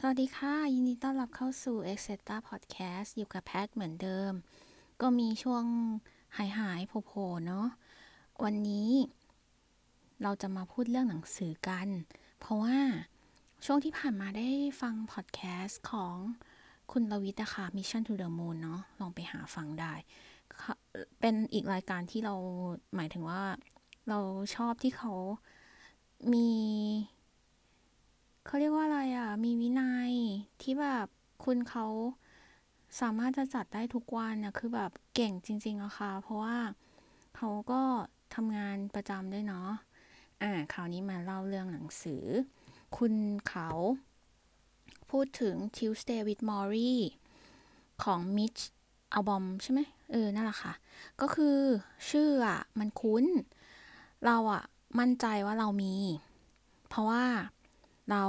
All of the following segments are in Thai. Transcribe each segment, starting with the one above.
สวัสดีค่ะ ยินดีต้อนรับเข้าสู่ e x c e t a Podcast อยู่กับแพทเหมือนเดิม ก็มีช่วงหายหายโผล่ๆเนาะวันนี้เราจะมาพูดเรื่องหนังสือกัน เพราะว่าช่วงที่ผ่านมาได้ฟังพอดแคสต์ของคุณลวิทอะค่ะ Mission to the Moon เนาะลองไปหาฟังได้ เป็นอีกรายการที่เราหมายถึงว่าเราชอบที่เขามี เขาเรียกว่าอะไรอะ มีวินัยที่แบบคุณเขาสามารถจะจัดได้ทุกวันนะคือแบบเก่งจริงๆอะค่ะ เพราะว่าเขาก็ทำงานประจำด้วยเนาะ อ่า คราวนี้มาเล่าเรื่องหนังสือ คุณเขาพูดถึง Tuesday with Maury ของ Mitch อัลบอมใช่ไหมเออ นั่นแหละค่ะ ก็คือชื่ออะมันคุ้น เราอะมั่นใจว่าเรามี เพราะว่า เรา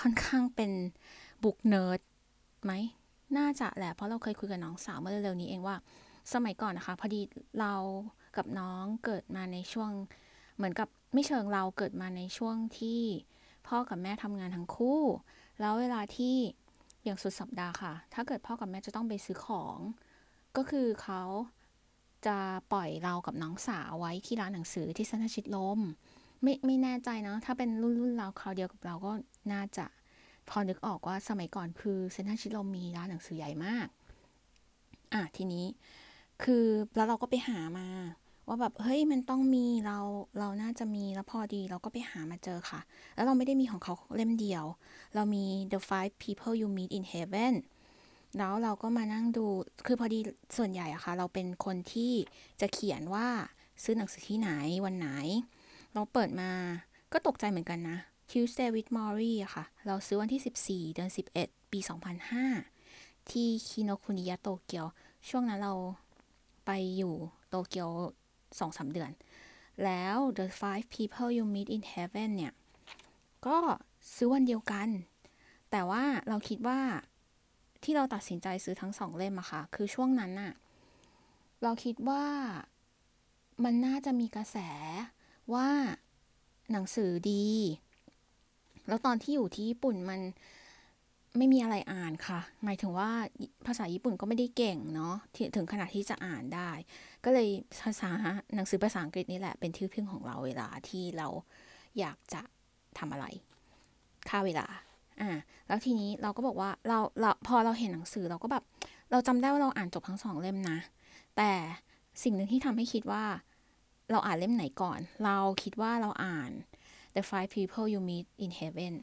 ค่อนข้างเป็นบุกเนิร์ดไหม น่าจะแหละ เพราะเราเคยคุยกับน้องสาวเมื่อเร็วๆนี้เองว่า สมัยก่อนนะคะ พอดีเรากับน้องเกิดมาในช่วง เหมือนกับไม่เชิงเราเกิดมาในช่วงที่พ่อกับแม่ทำงานทั้งคู่ แล้วเวลาที่อย่างสุดสัปดาห์ค่ะ ถ้าเกิดพ่อกับแม่จะต้องไปซื้อของ ก็คือเขาจะปล่อยเรากับน้องสาวไว้ที่ร้านหนังสือที่สันชิดลม ไม่ไม่แน่ใจเนาะถ้าเป็นรุ่นรุ่นเราคราวเดียวกับเราก็น่าจะพอนึกออกว่าสมัยก่อนคือเซ็นทรัลชิดลมมีร้านหนังสือใหญ่มาก อะทีนี้คือแล้วเราก็ไปหามา ว่าแบบเฮ้ยมันต้องมีเราเราน่าจะมีแล้วพอดีเราก็ไปหามาเจอค่ะ แล้วเราไม่ได้มีของเขาเล่มเดียว เรามี The Five People You Meet in Heaven แล้วเราก็มานั่งดูคือพอดีส่วนใหญ่อะค่ะ เราเป็นคนที่จะเขียนว่าซื้อหนังสือที่ไหนวันไหน เราเปิดมาก็ตกใจเหมือนกันนะ Tuesday with Mori อะค่ะ เราซื้อวันที่ 14 เดือน 11 ปี 2005 ที่คิโนคุนิยะโตเกียว ช่วงนั้นเราไปอยู่โตเกียวสองสาเดือน แล้ว The Five People You Meet in Heaven เนี่ย ก็ซื้อวันเดียวกัน แต่ว่าเราคิดว่าที่เราตัดสินใจซื้อทั้งสองเล่มอะค่ะ คือช่วงนั้นน่ะ เราคิดว่ามันน่าจะมีกระแส ว่าหนังสือดี แล้วตอนที่อยู่ที่ญี่ปุ่นมันไม่มีอะไรอ่านค่ะ หมายถึงว่าภาษาญี่ปุ่นก็ไม่ได้เก่งเนาะถึงขนาดที่จะอ่านได้ ก็เลยภาษาหนังสือภาษาอังกฤษนี่แหละเป็นที่พึ่งของเราเวลาที่เราอยากจะทำอะไรค่าเวลาอ่าแล้วทีนี้เราก็บอกว่าเราเราพอเราเห็นหนังสือเราก็แบบ เราจำได้ว่าเราอ่านจบทั้งสองเล่มนะ แต่สิ่งหนึ่งที่ทำให้คิดว่า เราอ่านเล่มไหนก่อน เราคิดว่าเราอ่าน The Five People You Meet in Heaven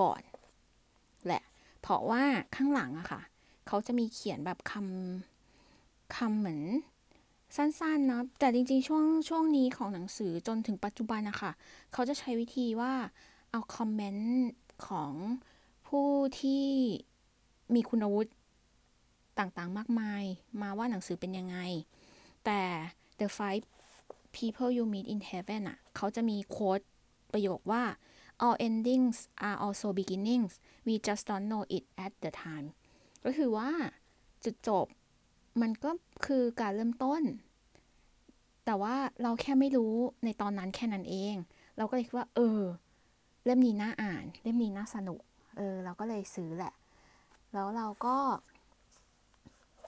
ก่อน แหละ เพราะว่าข้างหลังอะค่ะ เขาจะมีเขียนแบบคำคำเหมือนสั้นๆเนาะแต่จริงๆ ช่วงช่วงนี้ของหนังสือจนถึงปัจจุบันอะค่ะเขาจะใช้วิธีว่าเอาคอมเมนต์ของผู้ที่มีคุณวุฒิต่างๆ มากมาย มาว่าหนังสือเป็นยังไง แต่ The Five people you meet in heaven อะเขาจะมีโค้ดประโยคว่า all endings are also beginnings we just don't know it at the time ก็คือว่าจุดจบมันก็คือการเริ่มต้น แต่ว่าเราแค่ไม่รู้ในตอนนั้นแค่นั้นเอง เราก็เลยคิดว่า เออ เล่มนี้น่าอ่าน เล่มนี้น่าสนุก เออ เราก็เลยซื้อแหละ แล้วเราก็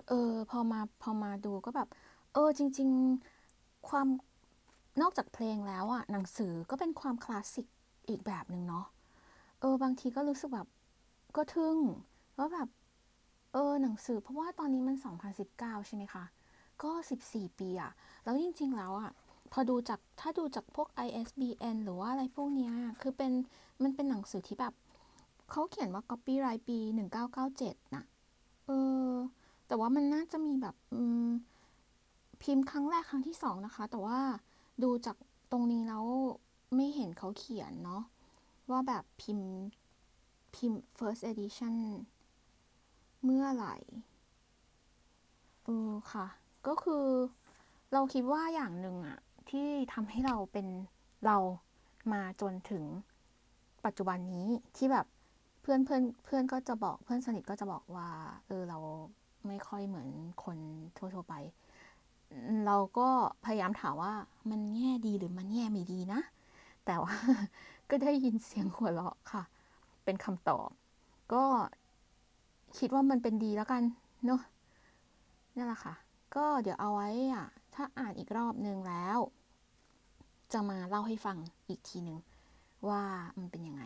เออ พอมาพอมาดูก็แบบ เออจริง ๆ ความ นอกจากเพลงแล้วอะหนังสือก็เป็นความคลาสสิกอีกแบบหนึ่งเนาะเออบางทีก็รู้สึกแบบก็ทึ่งว่าแบบเออหนังสือเพราะว่าตอนนี้มัน 2019 ใช่ไหมคะ ก็ 14 ปีอะแล้วจริง ๆ แล้วอะพอดูจากถ้าดูจากพวก ISBN หรือว่าอะไรพวกเนี้ยคือเป็นมันเป็นหนังสือที่แบบเขาเขียนว่า copyright ปี 1997 นะเออแต่ว่ามันน่าจะมีแบบพิมพ์ครั้งแรกครั้งที่สองนะคะ แต่ว่า ดูจากตรงนี้แล้วไม่เห็นเขาเขียนเนาะว่าแบบพิมพ์พิมพ์ first edition เมื่อไหร่เออค่ะ ก็คือเราคิดว่าอย่างหนึ่งอะที่ทำให้เราเป็นเรามาจนถึงปัจจุบันนี้ที่แบบเพื่อนเพื่อนเพื่อนก็จะบอกเพื่อนสนิทก็จะบอกว่า เออเราไม่ค่อยเหมือนคนทั่วๆไป เราก็พยายามถามว่ามันแง่ดีหรือมันแง่ไม่ดีนะ แต่ว่าก็ได้ยินเสียงหัวเราะค่ะ เป็นคำตอบ ก็คิดว่ามันเป็นดีแล้วกันเนาะนั่นแหละค่ะ ก็เดี๋ยวเอาไว้อะถ้าอ่านอีกรอบนึงแล้ว จะมาเล่าให้ฟังอีกทีหนึ่งว่ามันเป็นยังไง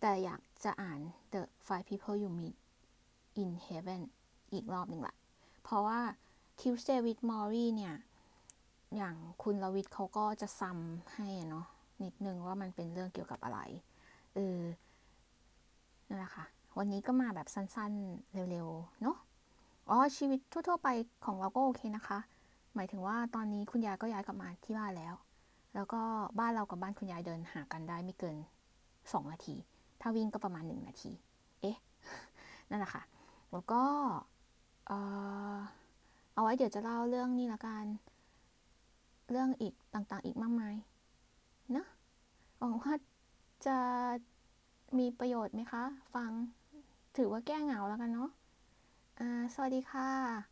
แต่อยากจะอ่าน The Five People You Meet in Heaven อีกรอบหนึ่งละเพราะว่า Tuesday with Maury เนี่ย อย่างคุณลวิทย์เขาก็จะซ้ำให้เนาะนิดนึงว่ามันเป็นเรื่องเกี่ยวกับอะไร เออ นั่นแหละค่ะ วันนี้ก็มาแบบสั้นๆ เร็วๆ เนาะอ๋อ ชีวิตทั่วๆ ไปของเราก็โอเคนะคะ หมายถึงว่าตอนนี้คุณยายก็ย้ายกลับมาที่บ้านแล้ว แล้วก็บ้านเรากับบ้านคุณยายเดินหากันได้ไม่เกิน 2 นาที ถ้าวิ่งก็ประมาณ 1 นาที เอ๊ะ นั่นแหละค่ะ แล้วก็ เอ่อ เอาไว้เดี๋ยวจะเล่าเรื่องนี้ละกัน เรื่องอีกต่างๆ อีกมากมายเนอะหวังว่าจะมีประโยชน์ไหมคะ ฟังถือว่าแก้เหงาแล้วกันเนาะอาสวัสดีค่ะ